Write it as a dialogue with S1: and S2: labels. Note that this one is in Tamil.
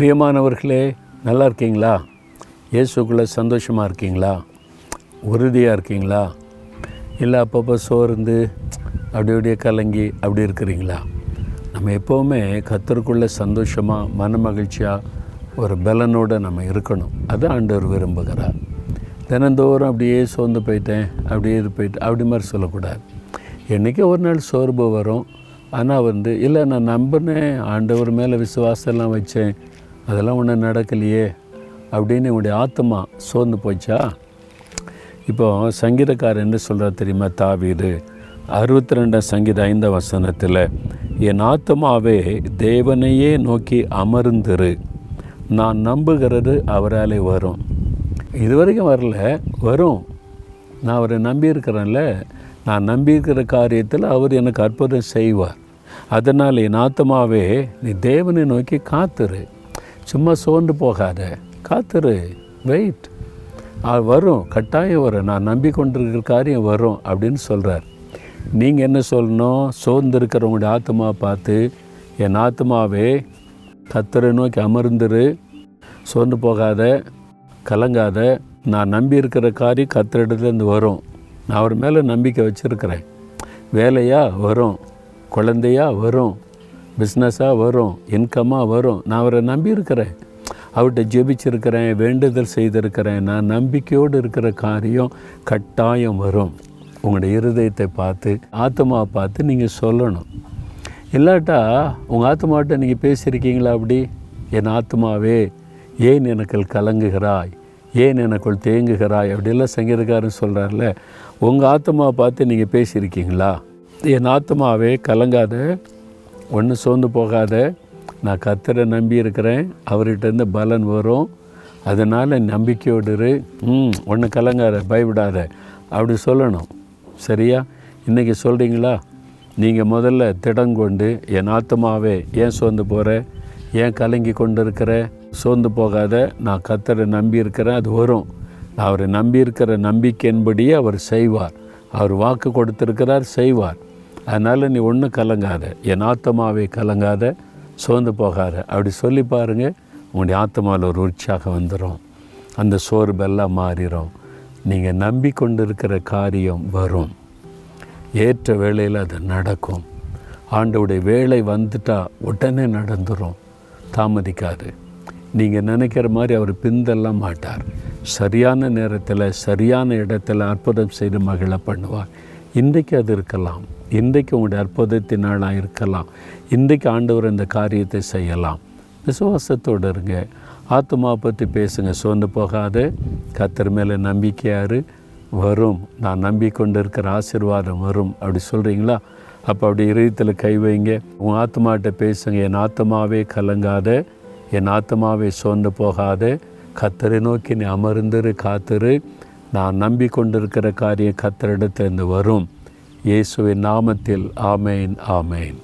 S1: பிரியமானவர்களே நல்லா இருக்கீங்களா? இயேசுக்குள்ளே சந்தோஷமாக இருக்கீங்களா? உறுதியாக இருக்கீங்களா? இல்லை அப்பப்போ சோர்ந்து அப்படி அப்படியே கலங்கி அப்படி இருக்கிறீங்களா? நம்ம எப்போவுமே கத்தருக்குள்ளே சந்தோஷமாக மன மகிழ்ச்சியாக ஒரு பலனோடு நம்ம இருக்கணும். அது ஆண்டவர் விரும்புகிறார். தினந்தோறும் அப்படியே சோர்ந்து போயிட்டேன் அப்படியே இது போயிட்டு அப்படி மாதிரி சொல்லக்கூடாது. என்றைக்கே ஒரு நாள் சோர்வு வரும் ஆனால் வந்து இல்லை நான் நம்பினேன் ஆண்டவர் மேலே விசுவாசம்லாம் வச்சேன் அதெல்லாம் ஒன்றும் நடக்கலையே அப்படின்னு உங்களுடைய ஆத்மா சோர்ந்து போச்சா இப்போ சங்கீதக்காரர் என்ன சொல்கிறார் தெரியுமா தாவீது? அறுபத்தி ரெண்டாம் சங்கீத ஐந்த வசனத்தில் என் ஆத்மாவே தேவனையே நோக்கி அமர்ந்துரு. நான் நம்புகிறது அவராலே வரும். இது வரைக்கும் வரல வரும். நான் அவரை நம்பியிருக்கிறேன்ல. நான் நம்பியிருக்கிற காரியத்தில் அவர் எனக்கு அற்புதம் செய்வார். அதனால் என் ஆத்மாவே நீ தேவனை நோக்கி காத்துரு. சும்மா சோர்ந்து போகாத. காத்துரு வெயிட். அது வரும். கட்டாயம் வரும். நான் நம்பி கொண்டிருக்கிற காரியம் வரும் அப்படின்னு சொல்கிறார் நீங்கள் என்ன சொல்லணும்? சோர்ந்து இருக்கிறவங்களுடைய ஆத்மா பார்த்து என் ஆத்மாவே கத்தரை நோக்கி அமர்ந்துரு. சோர்ந்து போகாத கலங்காத. நான் நம்பி இருக்கிற காரியம் கத்திரிடத்துலேருந்து வரும். நான் அவர் மேலே நம்பிக்கை வச்சுருக்கிறேன். வேலையாக வரும். குழந்தையா? வரும். பிஸ்னஸாக வரும் இன்கம்மாக வரும். நான் அவரை நம்பி இருக்கிறேன் அவர்கிட்ட ஜெபிச்சிருக்கிறேன் வேண்டுதல் செய்திருக்கிறேன். நான் நம்பிக்கையோடு இருக்கிற காரியம் கட்டாயம் வரும். உங்களுடைய இருதயத்தை பார்த்து ஆத்மாவை பார்த்து நீங்கள் சொல்லணும். இல்லாட்டா உங்கள் ஆத்மாட்ட நீங்கள் பேசியிருக்கீங்களா அப்படி? என் ஆத்மாவே ஏன் எனக்குள் கலங்குகிறாய்? ஏன் எனக்குள் தேங்குகிறாய்? அப்படிலாம் சங்கீதக்காரன் சொல்கிறார்ல உங்கள் ஆத்மாவை பார்த்து நீங்கள் பேசியிருக்கீங்களா? என் ஆத்மாவே கலங்காத ஒன்று சோர்ந்து போகாத. நான் கத்தரை நம்பி இருக்கிறேன். அவர்கிட்டருந்து பலன் வரும். அதனால் நம்பிக்கையோடு இரு. ம் ஒன்று கலங்காத பயப்படாத. அப்படி சொல்லணும். சரியா? இன்றைக்கி சொல்கிறீங்களா நீங்கள் முதல்ல திடங்கொண்டு என் ஆத்மாவே ஏன் சோர்ந்து போகிற ஏன் கலங்கி கொண்டு இருக்கிற சோர்ந்து போகாத. நான் கத்தரை நம்பி இருக்கிறேன். அது வரும். நான் அவரை நம்பியிருக்கிற நம்பிக்கையின்படியே அவர் செய்வார். அவர் வாக்கு கொடுத்துருக்கிறார் செய்வார். அதனால் நீ ஒன்றும் கலங்காத. என் ஆத்மாவை கலங்காத. சோர்ந்து போகாத. அப்படி சொல்லி பாருங்கள் உங்களுடைய ஆத்மாவில் ஒரு உற்சாகம் வந்துடும் அந்த சோர்வெல்லாம் மாறிடும் நீங்கள் நம்பிக்கொண்டு இருக்கிற காரியம் வரும். ஏற்ற வேளையில் அது நடக்கும். ஆண்டவுடைய வேலை வந்துட்டால் உடனே நடந்துடும் தாமதிக்காது. நீங்கள் நினைக்கிற மாதிரி அவர் பிந்தல்ல மாட்டார். சரியான நேரத்தில் சரியான இடத்துல அற்புதம் செய்து மகிழ பண்ணுவார். இன்றைக்கு அது இருக்கலாம். இன்றைக்கு உங்களுடைய அற்புதத்தின் நாளாக இருக்கலாம். இன்றைக்கு ஆண்டவர் இந்த காரியத்தை செய்யலாம். விசுவாசத்தோடு இருங்க. ஆத்மா பற்றி பேசுங்க. சோர்ந்து போகாத. கத்தர் மேலே நம்பிக்கையாரு வரும். நான் நம்பிக்கொண்டு இருக்கிற ஆசிர்வாதம் வரும். அப்படி சொல்கிறீங்களா அப்போ அப்படி இதயத்தில் கை வைங்க. உன் ஆத்மாட்ட பேசுங்க. என் ஆத்மாவே கலங்காத. என் ஆத்மாவே சோர்ந்து போகாத. கத்தரை நோக்கி நீ அமர்ந்துரு காத்துரு. நான் நம்பிக்கொண்டிருக்கிற காரியம் கத்தரிடத்திலிருந்து வரும். இயேசுவின் நாமத்தில் ஆமேன் ஆமேன்.